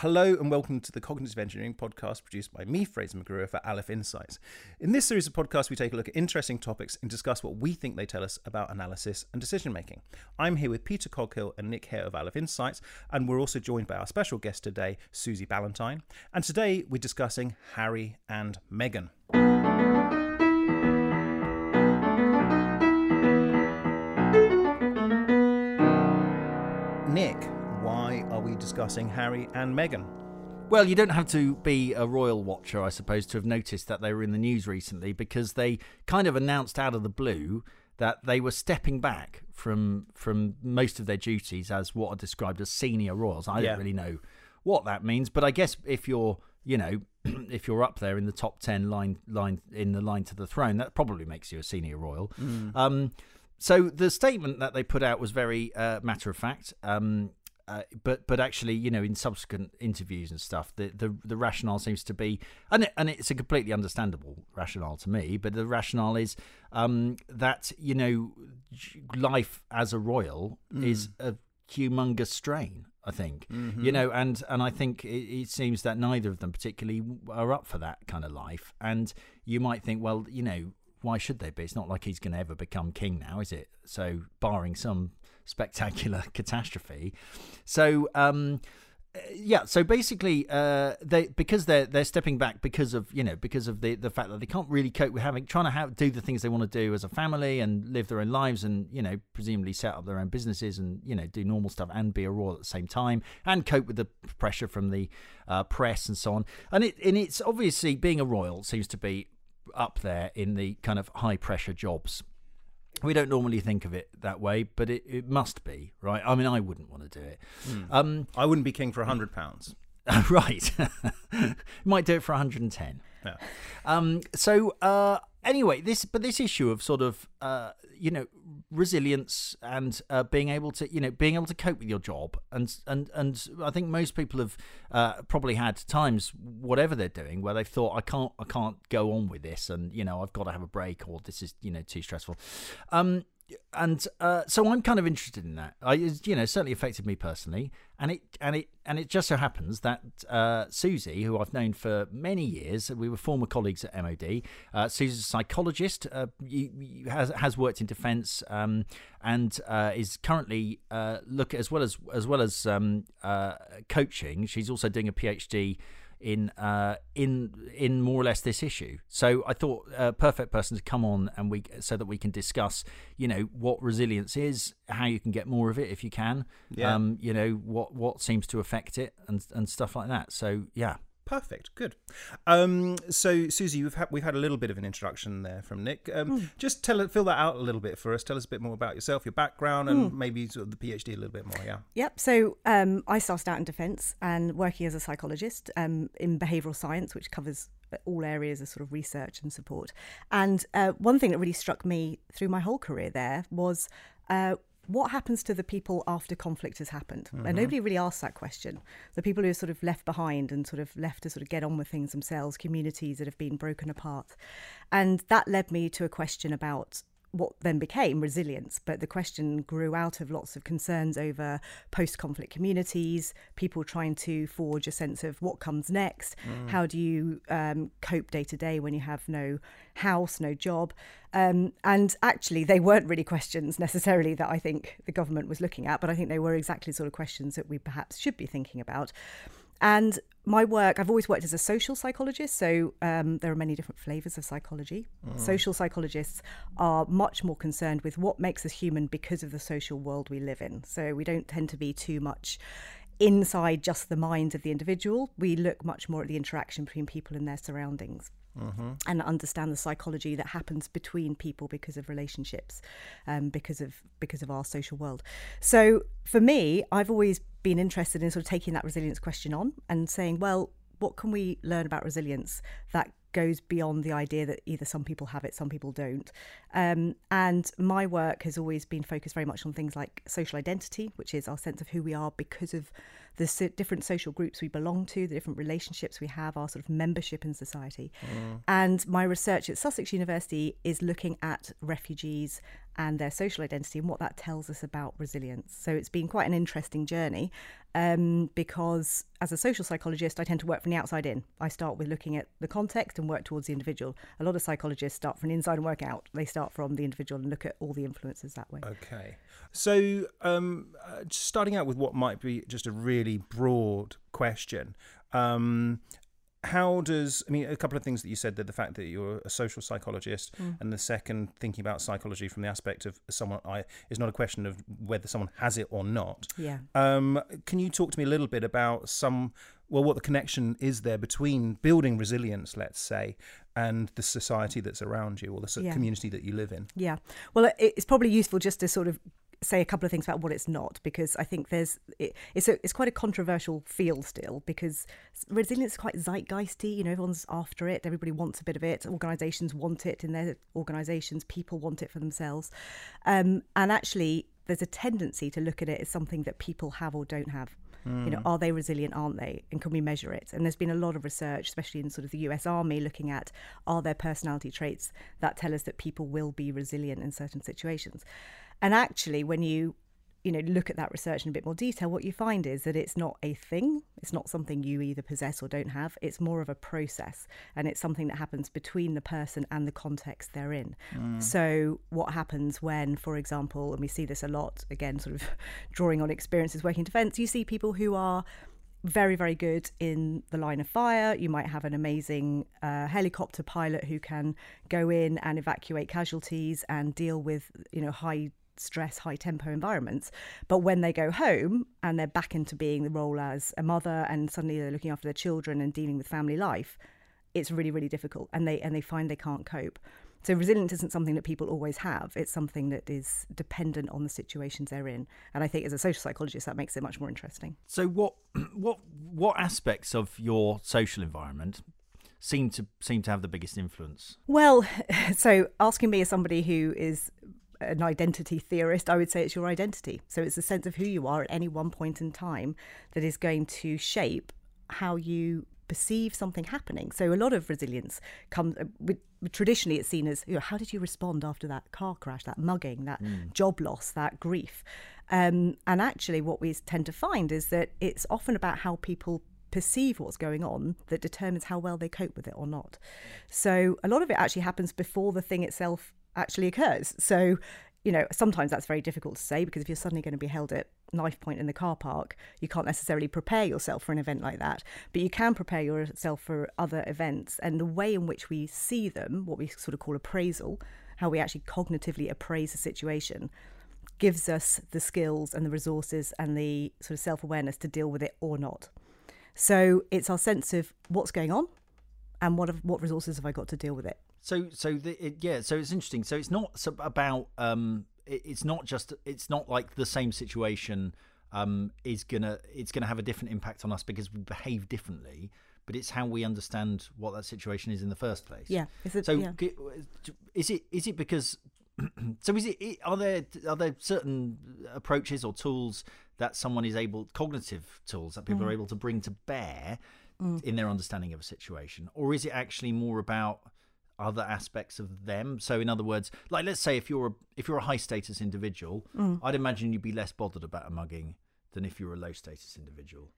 Hello and welcome to the Cognitive Engineering podcast produced by me, Fraser McGruer, for Aleph Insights. In this series of podcasts, we take a look at interesting topics and discuss what we think they tell us about analysis and decision making. I'm here with Peter Coghill and Nick Hare of Aleph Insights, and we're also joined by our special guest today, Susie Ballantyne. And today we're discussing Harry and Meghan. Discussing Harry and Meghan? Well, you don't have to be a royal watcher, I suppose, to have noticed that they were in the news recently because they kind of announced out of the blue that they were stepping back from from most of their duties as what are described as senior royals. I Yeah. don't really know what that means, but I guess if you're, you know, if you're up there in the top ten line line in the line to the throne, that probably makes you a senior royal. Um, so the statement that they put out was very uh, matter of fact. Um, uh, but but actually, you know, in subsequent interviews and stuff, the, the the rationale seems to be, and it, and it's a completely understandable rationale to me. But the rationale is um, that you know, life as a royal is a humongous strain. I think you know, and and I think it, it seems that neither of them particularly are up for that kind of life. And you might think, well, you know, why should they be? It's not like he's going to ever become king now, is it? So, barring some spectacular catastrophe. So, um, yeah. So basically, uh, they because they're they're stepping back because of you know because of the the fact that they can't really cope with having trying to have, do the things they want to do as a family and live their own lives and you know presumably set up their own businesses and you know do normal stuff and be a royal at the same time and cope with the pressure from the uh, press and so on. And it and it's obviously being a royal seems to be up there in the kind of high pressure jobs. We don't normally think of it that way, but it, it must be, right? I mean, I wouldn't want to do it. Um, I wouldn't be king for a hundred pounds. right. Might do it for 110. Yeah. Um, so uh, anyway, this but this issue of sort of uh, you know resilience and uh, being able to you know being able to cope with your job and and and I think most people have uh, probably had times whatever they're doing where they've thought I can't I can't go on with this and you know I've got to have a break or this is you know too stressful. Um, and uh, so I'm kind of interested in that. I, you know, certainly affected me personally, and it and it and it just so happens that uh, Susie, who I've known for many years, we were former colleagues at MOD. Uh, Susie's a psychologist, uh, y- y- has has worked in defence, um, and uh, is currently uh, look as well as as well as um, uh, coaching. She's also doing a PhD in uh, in in more or less this issue. So I thought a perfect person to come on and we so that we can discuss, you know, what resilience is, how you can get more of it if you can, Yeah. um, you know, what what seems to affect it and and stuff like that. So yeah. Perfect. Good. Um, so, Susie, we've had we've had a little bit of an introduction there from Nick. Um, Just tell fill that out a little bit for us. Tell us a bit more about yourself, your background, and maybe sort of the PhD a little bit more. Yeah. Yep. So um, I started out in defence and working as a psychologist um, in behavioural science, which covers all areas of sort of research and support. And uh, one thing that really struck me through my whole career there was. Uh, what happens to the people after conflict has happened? And mm-hmm. nobody really asks that question. The people who are sort of left behind and sort of left to sort of get on with things themselves, communities that have been broken apart. And that led me to a question about what then became resilience. But the question grew out of lots of concerns over post conflict communities, people trying to forge a sense of what comes next. How do you um, cope day to day when you have no house, no job? Um, and actually, they weren't really questions necessarily that I think the government was looking at, but I think they were exactly the sort of questions that we perhaps should be thinking about. And my work, I've always worked as a social psychologist, so um, there are many different flavors of psychology. Social psychologists are much more concerned with what makes us human because of the social world we live in. So we don't tend to be too much inside just the mind of the individual. We look much more at the interaction between people and their surroundings and understand the psychology that happens between people because of relationships, um, because of because of our social world. So for me, I've always been interested in sort of taking that resilience question on and saying, well, what can we learn about resilience that goes beyond the idea that either some people have it, some people don't. Um, and my work has always been focused very much on things like social identity, which is our sense of who we are because of the si- different social groups we belong to, the different relationships we have, our sort of membership in society. And my research at Sussex University is looking at refugees and their social identity and what that tells us about resilience. So it's been quite an interesting journey um, because as a social psychologist, I tend to work from the outside in. I start with looking at the context and work towards the individual. A lot of psychologists start from the inside and work out. They start from the individual and look at all the influences that way. Okay. So, um, uh, starting out with what might be just a really broad question. Um, how does I mean a couple of things that you said that the fact that you're a social psychologist and the second thinking about psychology from the aspect of someone I is not a question of whether someone has it or not. Yeah. Um, can you talk to me a little bit about some well what the connection is there between building resilience, let's say, and the society that's around you or the so- Yeah. community that you live in? Yeah. Well, it's probably useful just to sort of say a couple of things about what it's not because I think there's it, it's a, it's quite a controversial field still because resilience is quite zeitgeisty. You know, everyone's after it. Everybody wants a bit of it. Organisations want it in their organisations. People want it for themselves, um, and actually, there's a tendency to look at it as something that people have or don't have. You know, are they resilient? Aren't they? And can we measure it? And there's been a lot of research, especially in sort of the U.S. Army, looking at are there personality traits that tell us that people will be resilient in certain situations. And actually, when you you know look at that research in a bit more detail what you find is that it's not a thing. It's not something you either possess or don't have. It's more of a process and it's something that happens between the person and the context they're in. So what happens when for example and we see this a lot again sort of drawing on experiences working in defence you see people who are very very good in the line of fire. You might have an amazing uh, helicopter pilot who can go in and evacuate casualties and deal with you know high stress, high tempo environments. But when they go home and they're back into being the role as a mother and suddenly they're looking after their children and dealing with family life, it's really, really difficult and they and they find they can't cope. So resilience isn't something that people always have. It's something that is dependent on the situations they're in. And I think as a social psychologist that makes it much more interesting. So what what what aspects of your social environment seem to seem to have the biggest influence? Well, so asking me as somebody who is an identity theorist, I would say it's your identity. So it's a sense of who you are at any one point in time that is going to shape how you perceive something happening. So a lot of resilience comes with traditionally it's seen as you know how did you respond after that car crash, that mugging, that job loss, that grief. Um, and actually what we tend to find is that it's often about how people perceive what's going on that determines how well they cope with it or not. So a lot of it actually happens before the thing itself actually occurs. So, you know, sometimes that's very difficult to say because if you're suddenly going to be held at knife point in the car park, you can't necessarily prepare yourself for an event like that. But you can prepare yourself for other events. And the way in which we see them, what we sort of call appraisal, how we actually cognitively appraise a situation, gives us the skills and the resources and the sort of self awareness to deal with it or not. So it's our sense of what's going on and what have, what resources have I got to deal with it. So so the, it, yeah, so it's interesting. So it's not about um, it, it's not just it's not like the same situation um is gonna it's gonna have a different impact on us because we behave differently. But it's how we understand what that situation is in the first place. Yeah. Is it, So yeah. is it is it because so is it are there are there certain approaches or tools that someone is able cognitive tools that people are able to bring to bear in their understanding of a situation or is it actually more about other aspects of them. So in other words like let's say if you're a if you're a high status individual mm. i'd imagine you'd be less bothered about a mugging than if you're a low status individual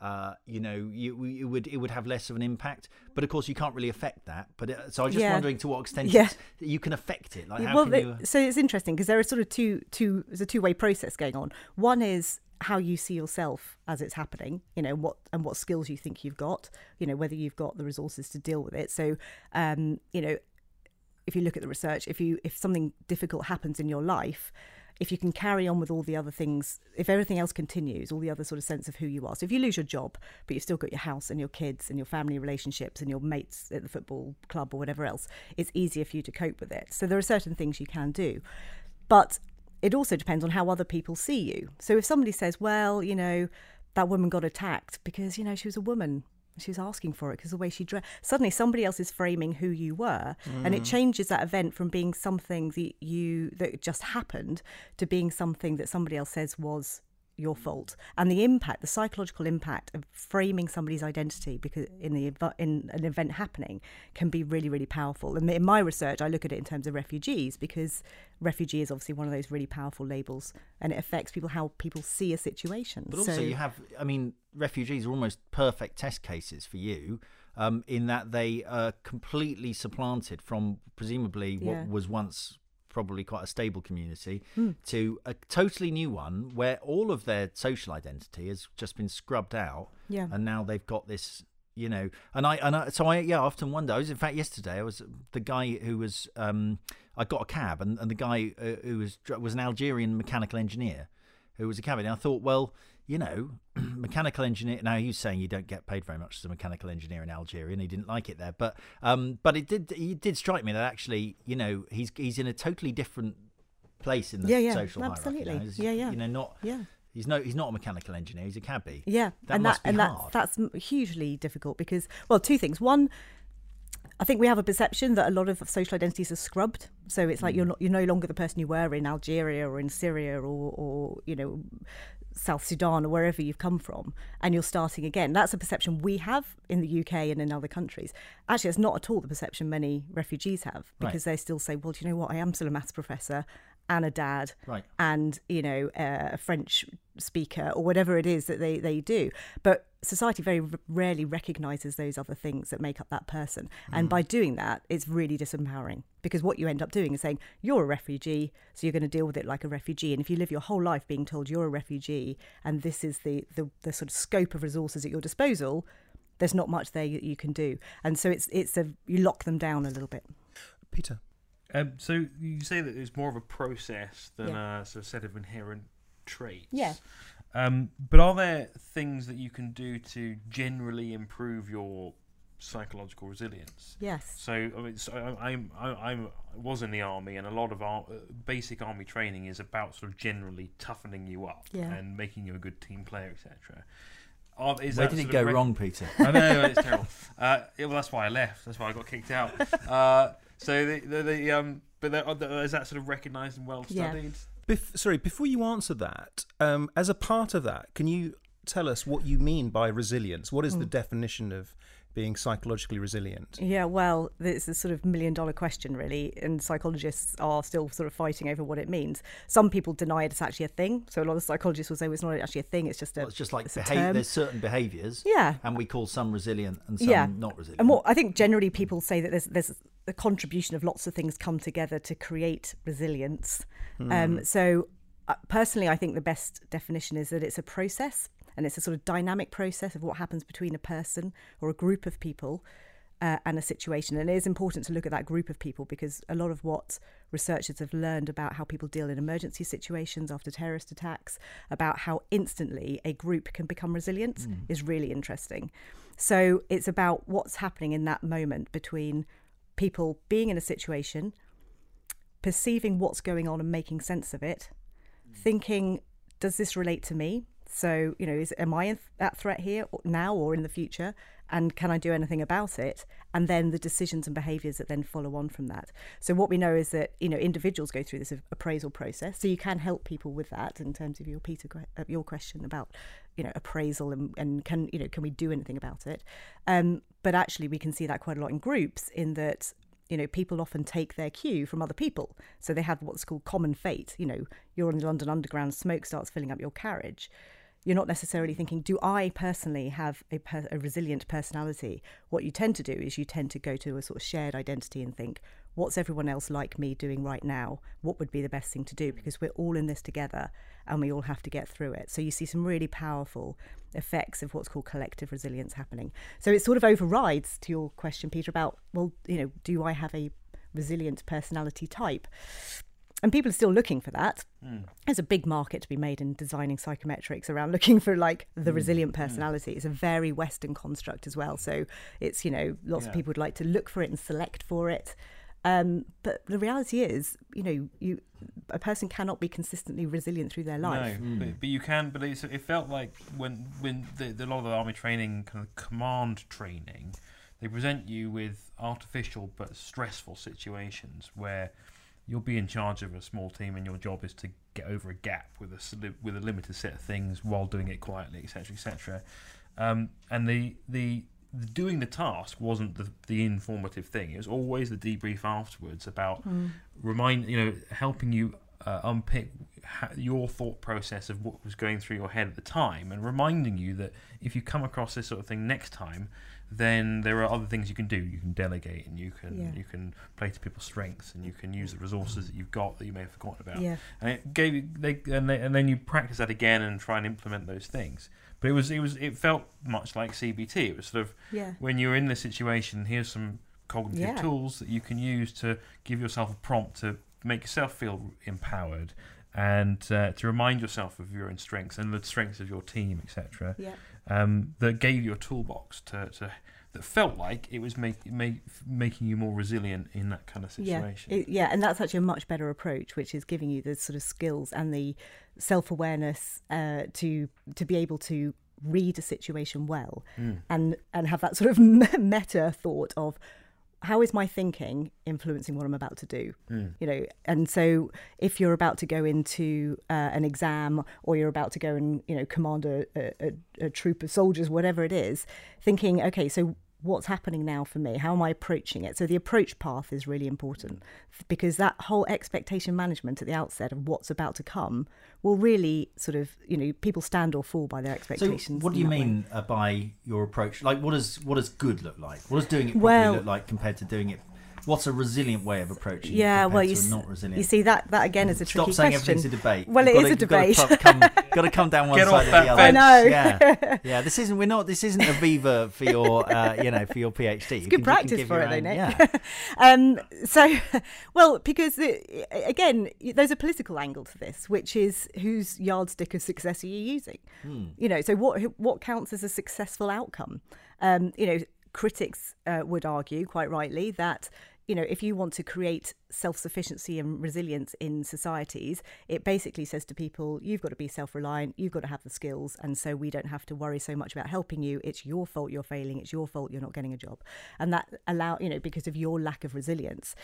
uh, you know, you, you would it would have less of an impact, but of course you can't really affect that. But uh, so I was just Yeah. wondering to what extent Yeah. you can affect it. Like how well, can you? so it's interesting because there are sort of two two there's a two way process going on. One is how you see yourself as it's happening, you know, what and what skills you think you've got, you know, whether you've got the resources to deal with it. So, um, you know, if you look at the research, if you if something difficult happens in your life, if you can carry on with all the other things, if everything else continues, all the other sort of sense of who you are. So if you lose your job, but you've still got your house and your kids and your family relationships and your mates at the football club or whatever else, it's easier for you to cope with it. So there are certain things you can do. But it also depends on how other people see you. So if somebody says, well, you know, that woman got attacked because, you know, she was a woman. She was asking for it because the way she dressed. Suddenly, somebody else is framing who you were, and it mm. changes that event from being something that you that just happened to being something that somebody else says was your fault. And the impact the psychological impact of framing somebody's identity because in the in an event happening can be really really powerful. And in my research I look at it in terms of refugees because refugee is obviously one of those really powerful labels and it affects people how people see a situation. But also so, you have I mean refugees are almost perfect test cases for you um, in that they are completely supplanted from presumably what Yeah. was once probably quite a stable community Hmm. to a totally new one where all of their social identity has just been scrubbed out Yeah. and now they've got this you know and i and I, so i yeah I often wonder i was in fact yesterday i was the guy who was um i got a cab and, and the guy uh, who was was an algerian mechanical engineer who was a cabby and i thought well you know mechanical engineer now he was saying you don't get paid very much as a mechanical engineer in algeria and he didn't like it there but um but it did it did strike me that actually you know he's he's in a totally different place in the Yeah, yeah, social absolutely. hierarchy. He's, Yeah, yeah. you know not yeah he's no he's not a mechanical engineer he's a cabbie Yeah, That and must that be and hard. that that's hugely difficult because well, two things. One, I think we have a perception that a lot of social identities are scrubbed. So it's like you're Mm. not you're no longer the person you were in Algeria or in Syria or or you know South Sudan or wherever you've come from, and you're starting again. That's a perception we have in the UK and in other countries. Actually, it's not at all the perception many refugees have Right. because they still say, "Well, do you know what? I am still a maths professor and a dad, Right. and you know uh, a French speaker or whatever it is that they they do." But society very r- rarely recognizes those other things that make up that person, and by doing that, it's really disempowering because what you end up doing is saying you're a refugee, so you're going to deal with it like a refugee. And if you live your whole life being told you're a refugee and this is the the, the sort of scope of resources at your disposal, there's not much there that you can do, and so it's it's a you lock them down a little bit. Peter. Um, so you say that it's more of a process than Yeah. a sort of set of inherent traits. Yeah. Um, but are there things that you can do to generally improve your psychological resilience? Yes. So I mean, so I, I'm I, I'm was in the army, and a lot of our uh, basic army training is about sort of generally toughening you up Yeah. and making you a good team player, etc. Are- Is where did it go of wrong peter I know it's terrible. Uh, yeah, well, that's why I left. That's why I got kicked out. Uh, so the, the, the um, but the, the, is that sort of recognised and well Yeah. Studied? Bef- sorry, before you answer that, um, as a part of that, can you tell us what you mean by resilience? What is the definition of being psychologically resilient? Yeah, well, it's a sort of million dollar question, really, and psychologists are still sort of fighting over what it means. Some people deny it's actually a thing. So a lot of psychologists will say well, it's not actually a thing; it's just a. Well, it's just like it's a behav- term. there's certain behaviours, Yeah. and we call some resilient and some Yeah. not resilient. And what I think generally people say that there's there's a contribution of lots of things come together to create resilience. Um, so uh, personally, I think the best definition is that it's a process and it's a sort of dynamic process of what happens between a person or a group of people. Uh, and a situation. And it is important to look at that group of people because a lot of what researchers have learned about how people deal in emergency situations after terrorist attacks, about how instantly a group can become resilient, is really interesting. So it's about what's happening in that moment between people being in a situation, perceiving what's going on and making sense of it, thinking, does this relate to me? So, you know, is am I in that threat here or- now or in the future? And can I do anything about it? And then the decisions and behaviours that then follow on from that. So, what we know is that you know individuals go through this appraisal process. So you can help people with that in terms of your Peter uh, your question about you know appraisal and, and can you know can we do anything about it? Um, but actually, we can see that quite a lot in groups. In that you know, people often take their cue from other people. So they have what's called common fate. You know, you're on the London Underground, smoke starts filling up your carriage. You're not necessarily thinking, do I personally have a, per- a resilient personality? What you tend to do is you tend to go to a sort of shared identity and think, what's everyone else like me doing right now? What would be the best thing to do? Because we're all in this together and we all have to get through it. So you see some really powerful effects of what's called collective resilience happening. So it sort of overrides to your question, Peter, about, well, you know, do I have a resilient personality type? And people are still looking for that. Hmm. There's a big market to be made in designing psychometrics around looking for like the hmm. resilient hmm. personality. It's a very Western construct as well. So it's, you know, lots of people would like to look for it and select for it. Um, but the reality is, you know, you a person cannot be consistently resilient through their life. No, but, but you can. But it's, it felt like when when the, the, a lot of the army training, kind of command training, they present you with artificial but stressful situations where you'll be in charge of a small team, and your job is to get over a gap with a with a limited set of things while doing it quietly, etc., etc. Um, and the, the the doing the task wasn't the, the informative thing. It was always the debrief afterwards about remind you know helping you uh, unpick your thought process of what was going through your head at the time, and reminding you that if you come across this sort of thing next time, then there are other things you can do. You can delegate, and you can Yeah. you can play to people's strengths, and you can use the resources that you've got that you may have forgotten about. Yeah. And it gave you they and, they, and then you practice that again and try and implement those things. But it was it was it felt much like CBT. It was sort of Yeah. when you're in this situation, here's some cognitive Yeah. tools that you can use to give yourself a prompt to make yourself feel empowered and uh, to remind yourself of your own strengths and the strengths of your team, etc. Yeah. Um, that gave you a toolbox to, to that felt like it was make, make, making you more resilient in that kind of Yeah, situation. it- yeah, and that's actually a much better approach, which is giving you the sort of skills and the self awareness uh, to to be able to read a situation well, Mm. and and have that sort of meta thought of how is my thinking influencing what I'm about to do? Mm. You know, and so if you're about to go into uh, an exam or you're about to go and you know command a, a, a troop of soldiers, whatever it is, thinking, okay, so what's happening now for me? How am I approaching it? So the approach path is really important because that whole expectation management at the outset of what's about to come will really sort of you know people stand or fall by their expectations. So, what do you that way. mean uh, by your approach? Like, what does what does good look like? What does doing it Well- look like compared to doing it? What's a resilient way of approaching? Yeah, it compared well, you a s- not resilient. You see that that again is a tricky. Stop tricky saying question. everything's a debate. Well, You've it gotta- a you've gotta debate. come, got to come down one Get side or the that other. I know. Yeah, yeah. This isn't. We're not. This isn't a Viva for your. Uh, you know, for your PhD. It's good practice for it, though, Nick. Yeah. um, so, well, because the, again, there's a political angle to this, which is whose yardstick of success are you using? Hmm. You know, so what what counts as a successful outcome? Um, you know, critics uh, would argue quite rightly that you know if you want to create self-sufficiency and resilience in societies it basically says to people you've got to be self-reliant you've got to have the skills and so we don't have to worry so much about helping you. It's your fault you're failing it's your fault you're not getting a job. And that allow you know because of your lack of resilience.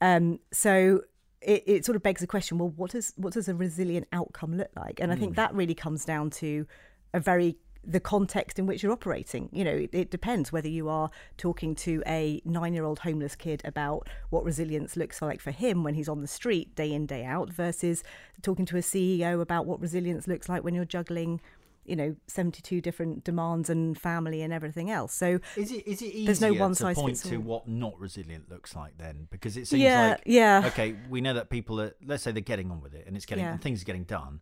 Um, so it, it sort of begs the question well what does what does a resilient outcome look like? And i think that really comes down to a very the context in which you're operating. You know, it, it depends whether you are talking to a nine year old homeless kid about what resilience looks like for him when he's on the street day in, day out, versus talking to a CEO about what resilience looks like when you're juggling, you know, 72 different demands and family and everything else. So, Is it is it easier There's no one to size point to what not resilient looks like then? Because it seems yeah, like yeah. okay, we know that people are let's say they're getting on with it and it's getting Yeah. and things are getting done.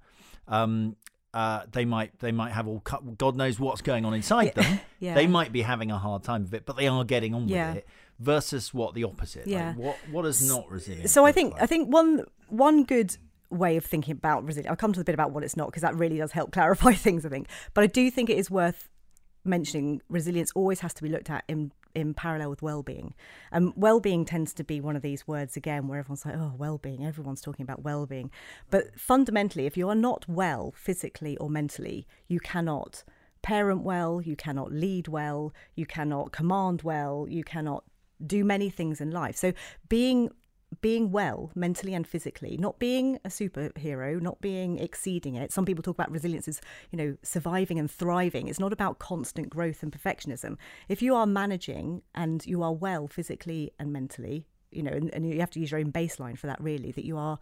Um, uh, they might they might have all cut, God knows what's going on inside them. Yeah. They might be having a hard time of it, but they are getting on Yeah. with it. Versus what the opposite. Yeah. what what does not resilient? So I think like? I think one one good way of thinking about resilience. I'll come to the bit about what it's not because that really does help clarify things. I think, but I do think it is worth mentioning. Resilience always has to be looked at in in parallel with well-being. Um, well-being tends to be one of these words again where everyone's like, oh, well-being. Everyone's talking about well-being, but fundamentally, if you are not well physically or mentally, you cannot parent well, you cannot lead well, you cannot command well, you cannot do many things in life. So being being well mentally and physically, not being a superhero, not being exceeding it. Some people talk about resilience as, you know, surviving and thriving. It's not about constant growth and perfectionism. If you are managing and you are well physically and mentally, you know, and, and you have to use your own baseline for that really, that you are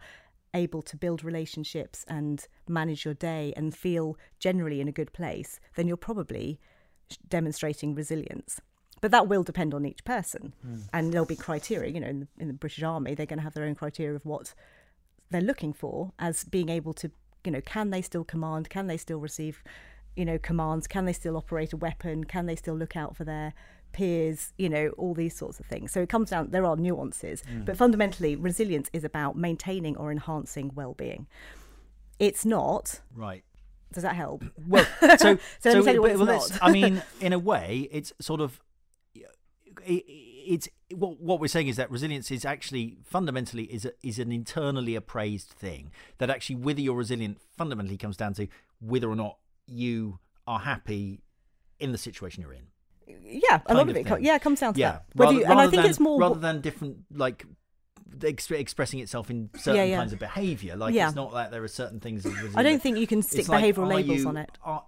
able to build relationships and manage your day and feel generally in a good place, then you're probably demonstrating resilience. But that will depend on each person, hmm. and there'll be criteria. You know, in the, in the British Army, they're going to have their own criteria of what they're looking for as being able to, you know, can they still command? Can they still receive, you know, commands? Can they still operate a weapon? Can they still look out for their peers? You know, all these sorts of things. So it comes down. There are nuances, hmm. but fundamentally, resilience is about maintaining or enhancing well-being. It's not. right. Does that help? Well, so So let me tell you what it's well, not. I mean, in a way, it's sort of it, it's what what we're saying is that resilience is actually fundamentally is a, is an internally appraised thing that actually whether you're resilient fundamentally comes down to whether or not you are happy in the situation you're in. Yeah, a lot of of it. thing. Yeah, it comes down to Yeah, that. Rather, you, and I think than, it's more rather than different like ex- expressing itself in certain Yeah, yeah. kinds of behaviour. Like it's not that there are certain things. I don't think you can stick It's like, labels you- on it. Are,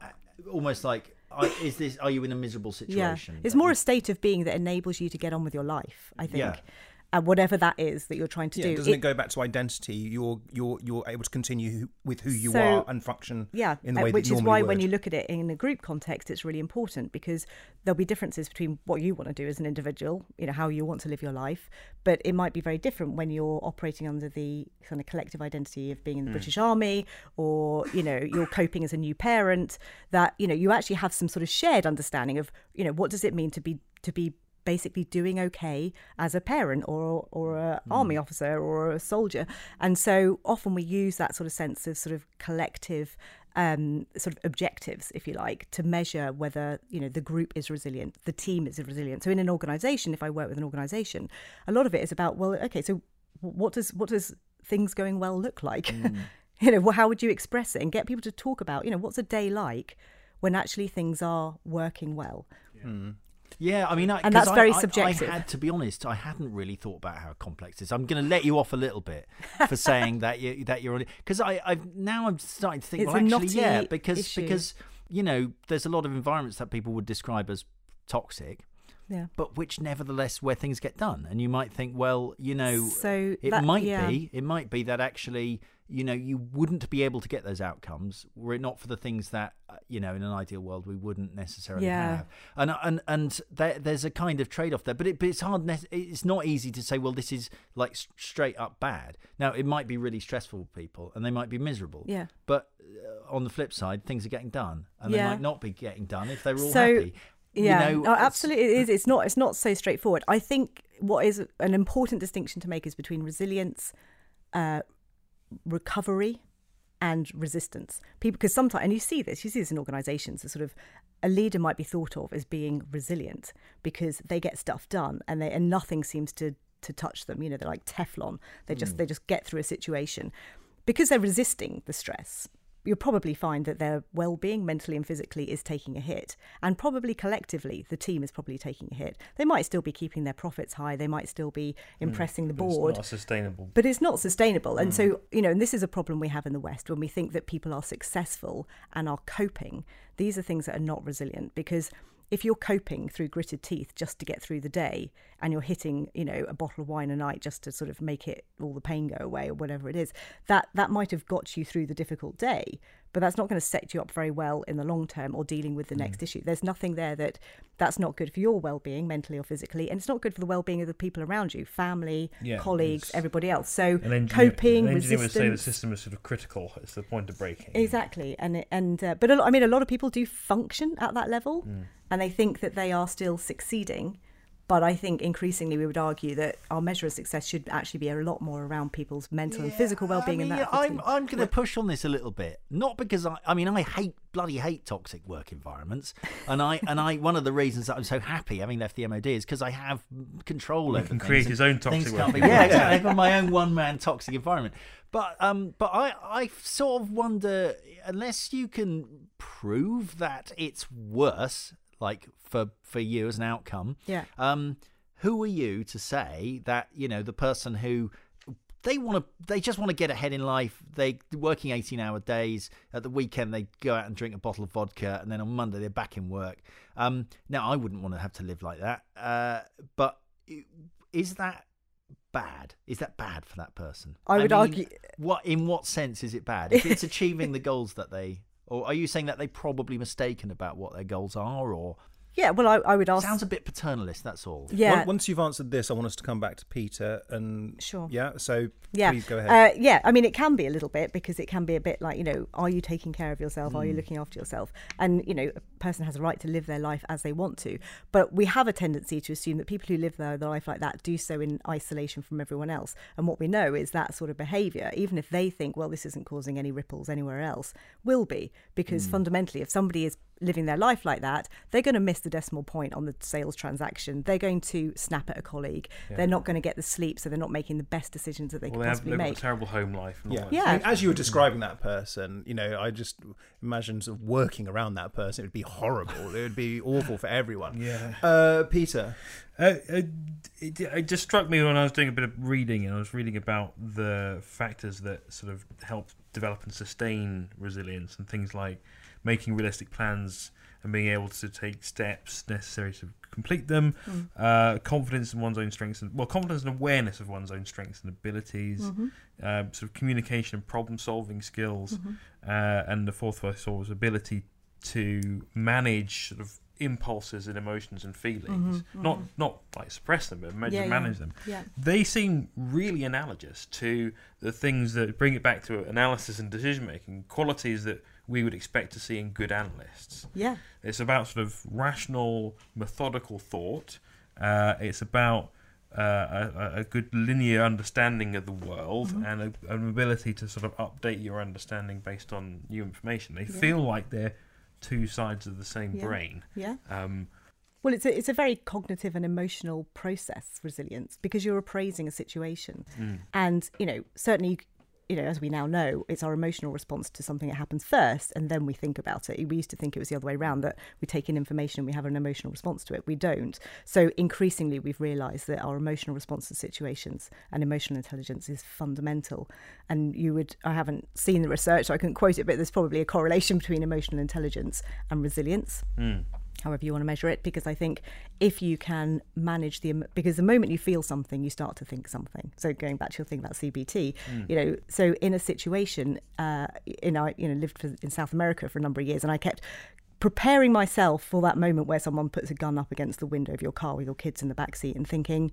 almost like, is this? Are you in a miserable situation? Yeah, it's more a state of being that enables you to get on with your life. I think, Yeah. And whatever that is that you're trying to Yeah, do. doesn't it, It- go back to identity? You're you're you're able to continue with who you So- are and function yeah, in the uh, way which that is why when you look at it in a group context, it's really important because there'll be differences between what you want to do as an individual, you know, how you want to live your life, but it might be very different when you're operating under the kind of collective identity of being in the British Army or you know you're coping as a new parent. That you know you actually have some sort of shared understanding of you know what does it mean to be to be basically doing okay as a parent or or a mm. army officer or a soldier. And so often we use that sort of sense of sort of collective um, sort of objectives if you like to measure whether you know the group is resilient the team is resilient. So in an organization if i work with an organization a lot of it is about well okay so what does what does things going well look like? Mm. You know well, how would you express it and get people to talk about you know what's a day like when actually things are working well? Yeah, mm. I mean, I, And that's I- very I- subjective. I had to be honest. I hadn't really thought about how complex it is. I'm going to let you off a little bit for saying that you that you're on because I I've now I'm starting to think. It's well, actually, yeah, because issue. because you know, there's a lot of environments that people would describe as toxic. yeah But which, nevertheless, where things get done, and you might think, well, you know, So it that- might yeah. be, it might be that actually, you know, you wouldn't be able to get those outcomes were it not for the things that, uh, you know, in an ideal world we wouldn't necessarily Yeah. have. And and and there, there's a kind of trade off there, but it but it's hard. It's not easy to say, well, this is like straight up bad. Now, it might be really stressful for people, and they might be miserable. Yeah. But uh, on the flip side, things are getting done, and they might not be getting done if they were all So, happy. You Yeah, know, oh, it's- absolutely. It is. It's not. It's not so straightforward. I think what is an important distinction to make is between resilience, uh, recovery, and resistance. People, because sometimes, and you see this, you see this in organisations. A sort of a leader might be thought of as being resilient because they get stuff done, and they and nothing seems to to touch them. You know, they're like Teflon. They just mm. they just get through a situation because they're resisting the stress you'll probably find that their well-being mentally and physically is taking a hit. And probably collectively the team is probably taking a hit. They might still be keeping their profits high. They might still be hmm. impressing the But it's board. not sustainable. but it's not sustainable. And so hmm. you know and this is a problem we have in the west when we think that people are successful and are coping. These are things that are not resilient because if you're coping through gritted teeth just to get through the day and you're hitting you know a bottle of wine a night just to sort of make it all the pain go away or whatever it is that that might have got you through the difficult day but that's not going to set you up very well in the long term or dealing with the Mm. next issue there's nothing there that that's not good for your well-being mentally or physically and it's not good for the well-being of the people around you family Yeah, colleagues everybody else so An engineer, coping an engineer would say the system is sort of critical. It's the point of breaking. Exactly, and it- and uh, but a lot, I mean, a lot of people do function at that level, Mm. and they think that they are still succeeding. But I think increasingly we would argue that our measure of success should actually be a lot more around people's mental and physical well-being. I mean, and that yeah, I'm. I'm going to push on this a little bit, not because I I mean I hate bloody hate toxic work environments, and I and I one of the reasons that I'm so happy having left the MOD is because I have control He over can create his own toxic things work can't be- Yeah, exactly. I've got my own one man toxic environment. But um, but I I sort of wonder unless you can prove that it's worse, like for for you as an outcome. Yeah. Um, who are you to say that you know the person who they want to they just want to get ahead in life they working 18 hour days at the weekend they go out and drink a bottle of vodka and then on monday they're back in work um now i wouldn't want to have to live like that uh but is that bad is that bad for that person I would argue- what in what sense is it bad if it's achieving the goals that they or are you saying that they're probably mistaken about what their goals are or yeah, well, I, I would ask. sounds a bit paternalist that's all yeah, Once- Once you've answered this, I want us to come back to Peter and Sure. Yeah, so yeah, please go ahead. Uh, yeah, I mean, it can be a little bit because it can be a bit like you know, are you taking care of yourself? Are you looking after yourself? And you know, a person has a right to live their life as they want to. But we have a tendency to assume that people who live their, their life like that do so in isolation from everyone else. And what we know is that sort of behaviour, even if they think, well, this isn't causing any ripples anywhere else, will be because hmm. fundamentally, if somebody is living their life like that, they're going to miss the decimal point on the sales transaction. They're going to snap at a colleague. Yeah. They're not going to get the sleep, so they're not making the best decisions that they Well, can they possibly they've make. a terrible home life. And Yeah. that. Yeah. I mean, as you were describing that person, you know, I just imagine sort of working around that person. It would be horrible. it would be awful for everyone. Yeah. Uh, Peter. Uh, uh, it, it just struck me when I was doing a bit of reading, and I was reading about the factors that sort of help develop and sustain resilience, and things like making realistic plans and being able to take steps necessary to complete them, uh, confidence in one's own strengths, and well, confidence and awareness of one's own strengths and abilities, uh, sort of communication and problem-solving skills, uh, and the fourth one I saw was ability to manage sort of impulses and emotions and feelings, not not like suppress them, but manage, Yeah, yeah. them. Yeah. They seem really analogous to the things that bring it back to analysis and decision making, qualities that we would expect to see in good analysts. Yeah. It's about sort of rational, methodical thought. Uh, it's about uh, a, a good linear understanding of the world Mm-hmm. and a, an ability to sort of update your understanding based on new information. They feel like they're two sides of the same Yeah. brain. Yeah. Um, Well, it's a, it's a very cognitive and emotional process, resilience, because you're appraising a situation. mm. And, you know, certainly, you know, as we now know, it's our emotional response to something that happens first and then we think about it. We used to think it was the other way around that we take in information and we have an emotional response to it. We don't. So increasingly, we've realised that our emotional response to situations and emotional intelligence is fundamental. And you would, I haven't seen the research, so I couldn't quote it, but there's probably a correlation between emotional intelligence and resilience Mm. However you want to measure it because i think if you can manage the because the moment you feel something you start to think something. So going back to your thing about cbt you know so in a situation uh in i you know lived for, in south america for a number of years and i kept preparing myself for that moment where someone puts a gun up against the window of your car with your kids in the back seat and thinking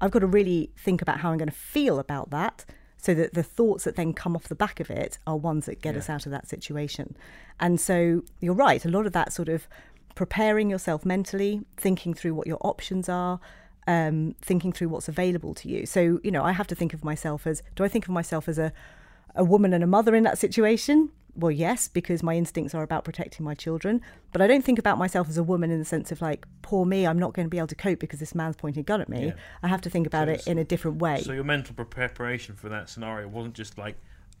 i've got to really think about how i'm going to feel about that so that the thoughts that then come off the back of it are ones that get Yeah. us out of that situation. And so you're right a lot of that sort of preparing yourself mentally, thinking through what your options are, um, thinking through what's available to you. So, you know, I have to think of myself as do I think of myself as a, a woman and a mother in that situation? Well, yes, because my instincts are about protecting my children. But I don't think about myself as a woman in the sense of like, poor me, I'm not going to be able to cope because this man's pointing a gun at me. Yeah. I have to think about So it in a different way. So your mental preparation for that scenario wasn't just like,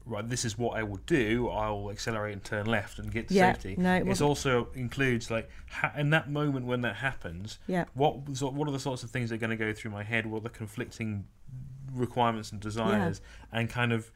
right, this is what I will do. I'll accelerate and turn left and get to Yeah, safety. no, it it wasn't. also includes like ha- in that moment when that happens. Yeah. What sort- what are the sorts of things that are going to go through my head? What are the conflicting requirements and desires? And kind of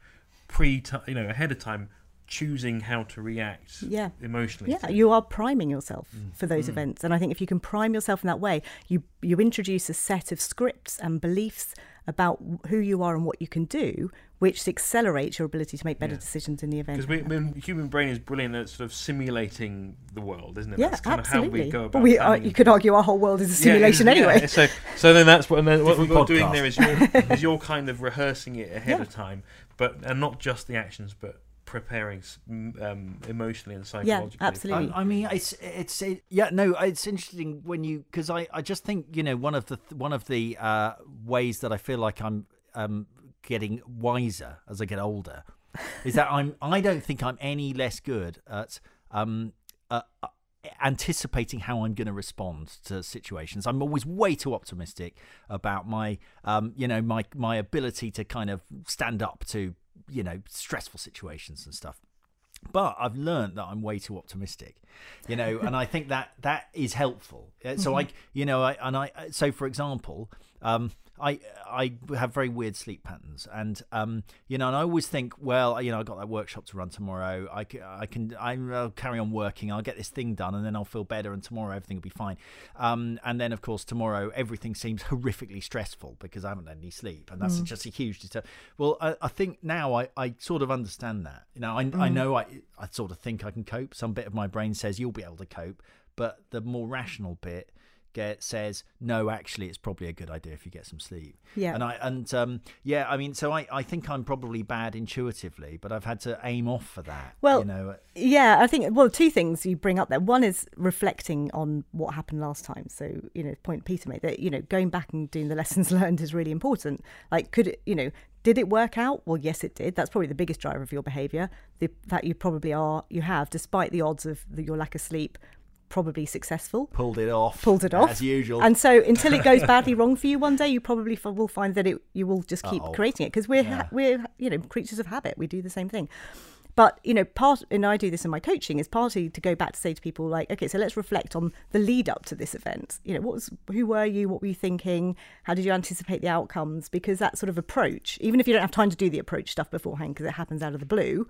pre, you know, ahead of time, choosing how to react Yeah. emotionally. Yeah, you are priming yourself Mm. for those Mm. events, and I think if you can prime yourself in that way, you you introduce a set of scripts and beliefs about who you are and what you can do, which accelerates your ability to make better Yeah. decisions in the event. Because we, I mean, the human brain is brilliant at sort of simulating the world, isn't it? yeah, That's kind absolutely. of how we go about but we are, you could argue our whole world is a simulation yeah, anyway. So, so then that's what, and then what we're doing there is you're, is you're kind of rehearsing it ahead Yeah. of time, but and not just the actions, but preparing um, emotionally and psychologically. Yeah, psychologically. absolutely. I, I mean, it's it's it, yeah, no, it's interesting when you because I, I just think you know one of the one of the uh, ways that I feel like I'm um, getting wiser as I get older is that I'm I don't think I'm any less good at um, uh, uh, anticipating how I'm going to respond to situations. I'm always way too optimistic about my um, you know my my ability to kind of stand up to you know stressful situations and stuff but I've learned that I'm way too optimistic, you know, and I think that that is helpful. Uh, So I, you know, I and I. So for example, um, I I have very weird sleep patterns, and um, you know, and I always think, well, you know, I got that workshop to run tomorrow. I can, I can, I'll carry on working. I'll get this thing done, and then I'll feel better, and tomorrow everything will be fine. Um, and then of course tomorrow everything seems horrifically stressful because I haven't had any sleep, and that's just a huge disturb. Well, I, I think now I, I sort of understand that. You know, I, I know I I sort of think I can cope. Some bit of my brain says you'll be able to cope, but the more rational bit get says no actually it's probably a good idea if you get some sleep Yeah. and i and um yeah i mean so i i think i'm probably bad intuitively but i've had to aim off for that Well, you know Yeah, I think well, two things you bring up there. One is reflecting on what happened last time. So you know, point Peter made that you know going back and doing the lessons learned is really important. Like, could it you know did it work out? Well, yes, it did. That's probably the biggest driver of your behaviour. The, that you probably are you have, despite the odds of the, your lack of sleep probably successful. Pulled it off. Pulled it off as usual. And so until it goes badly wrong for you one day, you probably f- will find that it you will just keep Uh-oh. creating it because we're Yeah. ha- we're you know creatures of habit. We do the same thing. But you know, part and I do this in my coaching is partly to go back to say to people like, okay, so let's reflect on the lead up to this event. You know, what was who were you? What were you thinking? How did you anticipate the outcomes? Because that sort of approach, even if you don't have time to do the approach stuff beforehand because it happens out of the blue,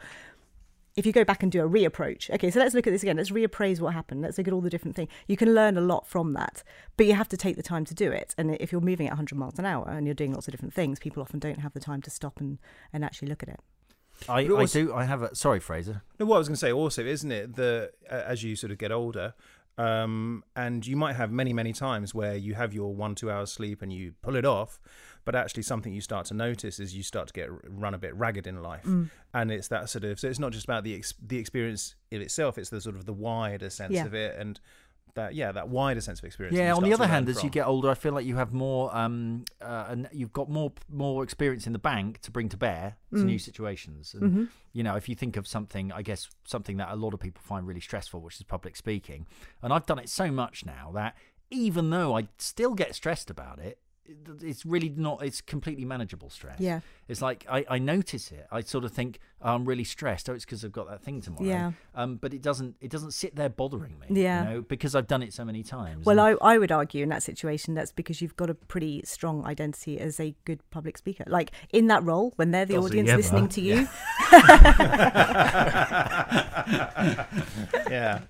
if you go back and do a reapproach, okay, so let's look at this again. Let's reappraise what happened. Let's look at all the different things. You can learn a lot from that, but you have to take the time to do it. And if you're moving at 100 miles an hour and you're doing lots of different things, people often don't have the time to stop and, and actually look at it. I, But I do. I have a. Sorry, Fraser. No, what I was going to say also, isn't it, that uh, as you sort of get older, um, and you might have many, many times where you have your one, two hours sleep and you pull it off, but actually something you start to notice is you start to get run a bit ragged in life, and it's that sort of. So it's not just about the ex- the experience in itself; it's the sort of the wider sense Yeah. of it, and that yeah, that wider sense of experience. Yeah. On the other hand, learn as you get older, I feel like you have more. Um. Uh, and you've got more more experience in the bank to bring to bear to Mm. new situations. And Mm-hmm. you know, if you think of something, I guess something that a lot of people find really stressful, which is public speaking, and I've done it so much now that even though I still get stressed about it. it- It's really not. It's completely manageable stress. Yeah. It's like I, I notice it. I sort of think oh, I'm really stressed. Oh, it's because I've got that thing tomorrow. Yeah. Um, but it doesn't. It doesn't sit there bothering me. Yeah. You know, because I've done it so many times. Well, I, I would argue in that situation that's because you've got a pretty strong identity as a good public speaker. Like in that role, when they're the Does audience listening to you, yeah,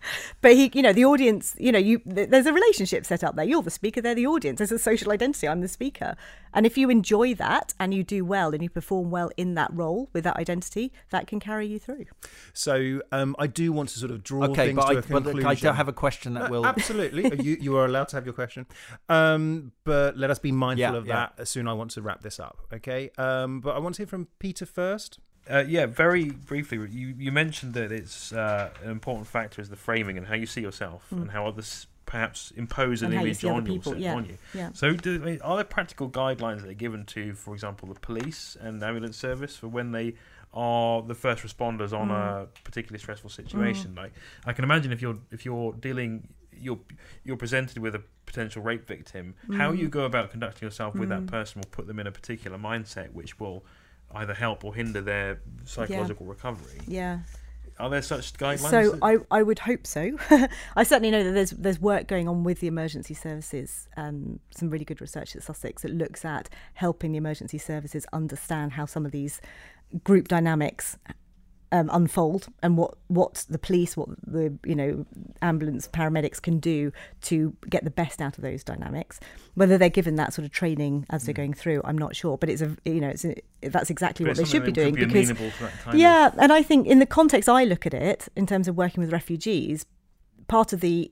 but he, you know, the audience, you know, you there's a relationship set up there. You're the speaker, they're the audience. There's a social identity. I'm the speaker, and if you enjoy that and you do well and you perform well in that role with that identity, that can carry you through. so um, I do want to sort of draw okay, things but to I, a but conclusion. I do have a question that Uh, will. absolutely you you are allowed to have your question um but let us be mindful Yeah, of yeah. that soon i want to wrap this up okay um but i want to hear from peter first Uh, yeah, very briefly, you, you mentioned that it's uh, an important factor is the framing and how you see yourself and how others perhaps impose an how you image on, yourself, yeah. on you. Yeah. So, do, are there practical guidelines that are given to, for example, the police and ambulance service for when they are the first responders on a mm. particularly stressful situation? Mm. Like, I can imagine if you're if you're dealing, you're you're presented with a potential rape victim, how you mm. go about conducting yourself with that person will put them in a particular mindset, which will either help or hinder their psychological recovery. Yeah. Are there such guidelines? So I, I would hope so. I certainly know that there's there's work going on with the emergency services. Um, some really good research at Sussex that looks at helping the emergency services understand how some of these group dynamics um, unfold and what what the police, what the you know ambulance paramedics can do to get the best out of those dynamics. Whether they're given that sort of training as they're going through, I'm not sure. But it's a you know it's a, that's exactly But what they should be doing could because amenable to that kind of- yeah, and I think in the context I look at it, in terms of working with refugees, part of the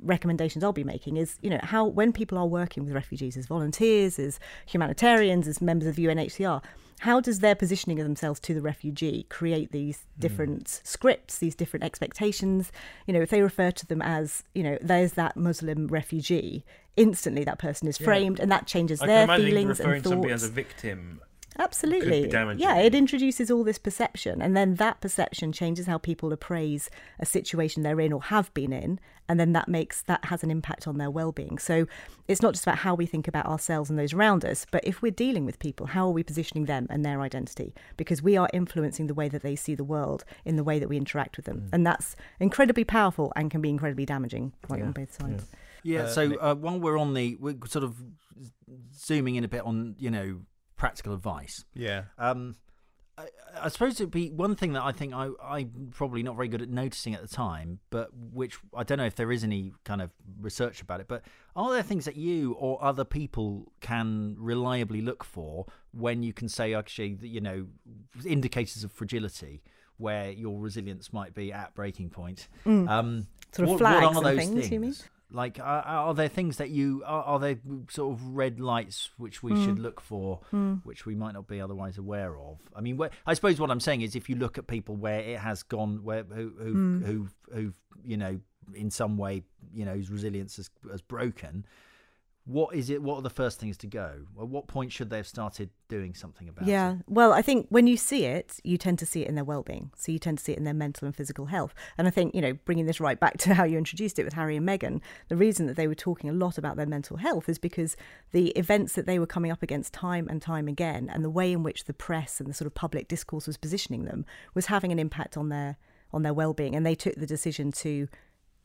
recommendations I'll be making is, you know, how when people are working with refugees as volunteers, as humanitarians, as members of UNHCR, how does their positioning of themselves to the refugee create these hmm. different scripts, these different expectations? You know, if they refer to them as, you know, there's that Muslim refugee, instantly that person is framed, and that changes I their feelings referring and to somebody thoughts. as a victim. Absolutely. damaging. Yeah, it introduces all this perception, and then that perception changes how people appraise a situation they're in or have been in, and then that makes that has an impact on their well-being. So it's not just about how we think about ourselves and those around us, but if we're dealing with people, how are we positioning them and their identity? Because we are influencing the way that they see the world in the way that we interact with them, and that's incredibly powerful and can be incredibly damaging, right on both sides. Yeah. Uh, so uh, while we're on the, we're sort of zooming in a bit on you know practical advice. yeah Um, I, I suppose it'd be one thing that I think I I'm probably not very good at noticing at the time, but which I don't know if there is any kind of research about it. But are there things that you or other people can reliably look for when you can say actually that you know indicators of fragility? Where your resilience might be at breaking point. Um, Sort of what, flags what are and those things, you mean? Like, are, are there things that you are, are there sort of red lights which we Hmm. should look for, which we might not be otherwise aware of? I mean, where, I suppose what I'm saying is, if you look at people where it has gone, where who who Hmm. who who you know in some way you know whose resilience has, has broken, what is it? What are the first things to go? At what point should they have started doing something about it? Yeah. Well, I think when you see it, you tend to see it in their well-being. So you tend to see it in their mental and physical health. And I think, you know, bringing this right back to how you introduced it with Harry and Meghan, the reason that they were talking a lot about their mental health is because the events that they were coming up against time and time again and the way in which the press and the sort of public discourse was positioning them was having an impact on their on their well-being and they took the decision to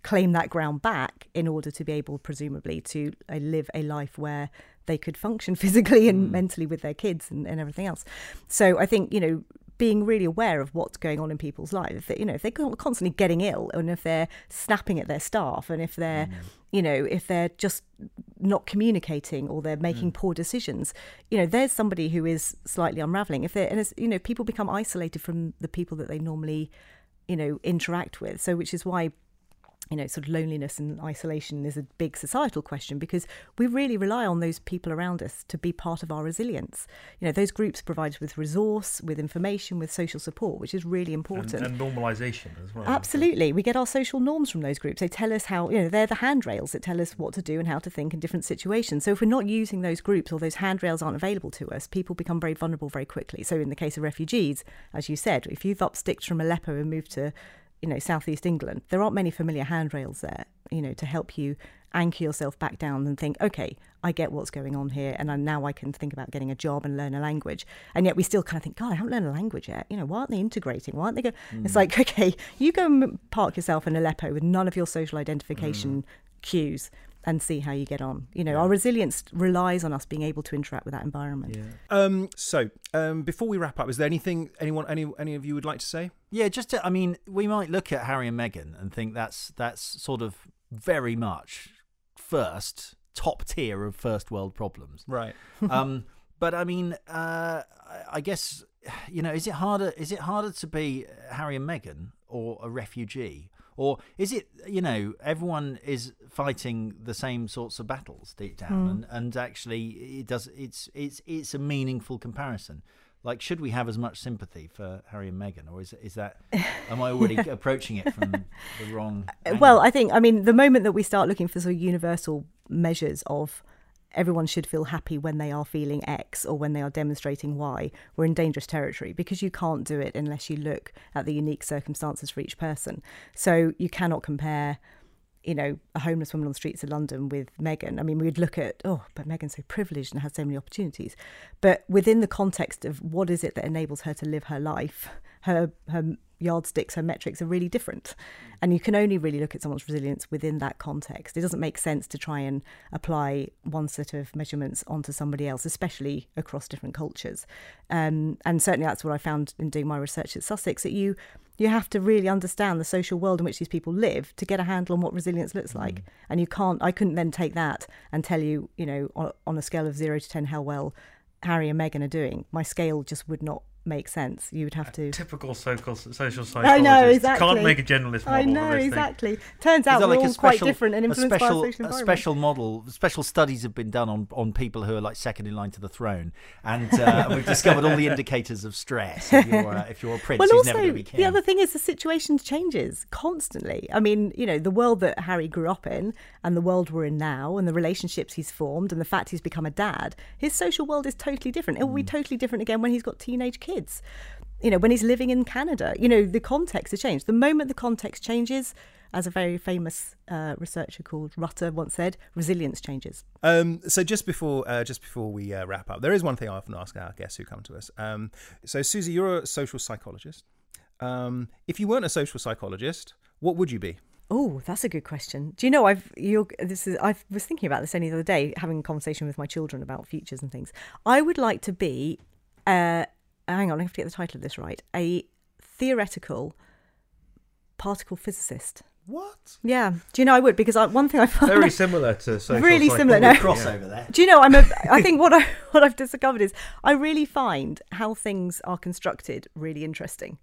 claim that ground back in order to be able, presumably, to uh, live a life where they could function physically and mm. mentally with their kids and, and everything else. So I think, you know, being really aware of what's going on in people's lives. That you know, if they're constantly getting ill, and if they're snapping at their staff, and if they're, mm. you know, if they're just not communicating or they're making mm. poor decisions, you know, there's somebody who is slightly unraveling. If they're, and you know, people become isolated from the people that they normally, you know, interact with. So, which is why you know, sort of loneliness and isolation is a big societal question because we really rely on those people around us to be part of our resilience. You know, those groups provide us with resource, with information, with social support, which is really important. And, and normalisation as well. Absolutely. We get our social norms from those groups. They tell us how, you know, they're the handrails that tell us what to do and how to think in different situations. So if we're not using those groups or those handrails aren't available to us, people become very vulnerable very quickly. So in the case of refugees, as you said, if you've up sticks from Aleppo and moved to you know southeast England, there aren't many familiar handrails there, you know, to help you anchor yourself back down and think, okay, I get what's going on here, and I, now I can think about getting a job and learn a language. And yet we still kind of think, God, I haven't learned a language yet. You know, why aren't they integrating? Why aren't they go? Mm. It's like, okay, you go and park yourself in Aleppo with none of your social identification mm. cues and see how you get on. You know, yeah. our resilience relies on us being able to interact with that environment. Yeah. Um, so, um, before we wrap up, is there anything anyone, any, any of you would like to say? Yeah, just to, I mean, we might look at Harry and Meghan and think that's that's sort of very much first top tier of first world problems, right? um, but I mean, uh, I guess you know, is it harder? Is it harder to be Harry and Meghan or a refugee? Or is it, you know, everyone is fighting the same sorts of battles deep down, mm. and, and actually it does. It's it's it's a meaningful comparison. Like, should we have as much sympathy for Harry and Meghan, or is is that am I already approaching it from the wrong? Angle? Well, I think I mean the moment that we start looking for sort of universal measures of everyone should feel happy when they are feeling X or when they are demonstrating Y, we're in dangerous territory because you can't do it unless you look at the unique circumstances for each person. So you cannot compare you know, a homeless woman on the streets of London with Meghan. I mean, we'd look at, oh, but Meghan's so privileged and has so many opportunities. But within the context of what is it that enables her to live her life, her her yardsticks, her metrics are really different. And you can only really look at someone's resilience within that context. It doesn't make sense to try and apply one set of measurements onto somebody else, especially across different cultures. Um, and certainly that's what I found in doing my research at Sussex, that you you have to really understand the social world in which these people live to get a handle on what resilience looks mm. like. And you can't, I couldn't then take that and tell you, you know, on, on a scale of zero to 10, how well Harry and Meghan are doing. My scale just would not make sense. You would have to. Typical social social psychologist. I know exactly. Can't make a generalist model. I know exactly. Turns out we're like all special, quite different and influenced special, by social A special model. Special studies have been done on on people who are like second in line to the throne, and uh, we've discovered all the indicators of stress. If you're, uh, if you're a prince well, who's also, never going to be king. The other thing is the situation changes constantly. I mean, you know, the world that Harry grew up in, and the world we're in now, and the relationships he's formed, and the fact he's become a dad. His social world is totally different. It will mm. be totally different again when he's got teenage kids you know, when he's living in Canada. You know, the context has changed. The moment the context changes, as a very famous uh, researcher called Rutter once said, resilience changes. Um, so just before uh, just before we uh, wrap up, there is one thing I often ask our guests who come to us. Um, so Susie, you're a social psychologist. Um, if you weren't a social psychologist, what would you be? Oh, that's a good question. Do you know I've you this is I was thinking about this only the other day, having a conversation with my children about futures and things. I would like to be uh, hang on, I have to get the title of this right. A theoretical particle physicist. What? Yeah. Do you know I would because I, one thing I find very similar to social really similar. No. crossover yeah. there. Do you know I'm a? I think what I what I've discovered is I really find how things are constructed really interesting,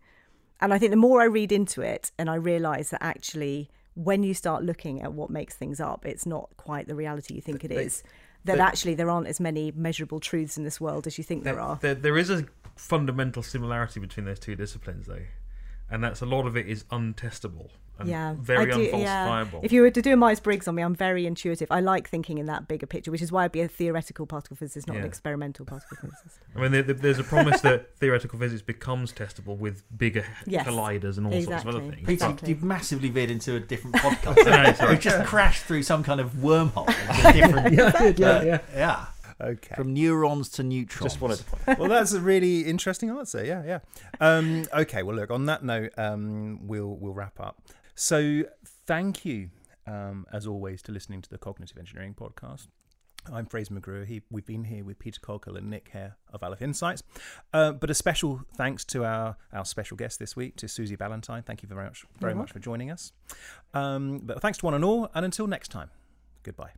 and I think the more I read into it, and I realise that actually when you start looking at what makes things up, it's not quite the reality you think it is. That actually there aren't as many measurable truths in this world as you think there, there are. There, there is a fundamental similarity between those two disciplines, though. and that's a lot of it is untestable and yeah, very I do- unfalsifiable. If you were to do a Myers Briggs on me, I'm very intuitive. I like thinking in that bigger picture, which is why I'd be a theoretical particle physicist, not an experimental particle physicist. I mean, there, there- there's a promise that theoretical physics becomes testable with bigger Yes, colliders and all sorts of other things. Peter, Exactly. you've massively veered into a different podcast. No, sorry. We've just crashed through some kind of wormhole. into different, yeah, I did, yeah, yeah. Yeah. Okay. From neurons to neutrons. Just wanted to point. well, that's a really interesting answer. Yeah, yeah. Um, okay. Well, look. On that note, um, we'll we'll wrap up. So, thank you, um, as always, to listening to the Cognitive Engineering Podcast. I'm Fraser McGrew. He, we've been here with Peter Coghill and Nick Hare of Aleph Insights. Uh, but a special thanks to our, our special guest this week, to Susie Valentine. Thank you very much, very You're much for joining us. Um, but thanks to one and all, and until next time, goodbye.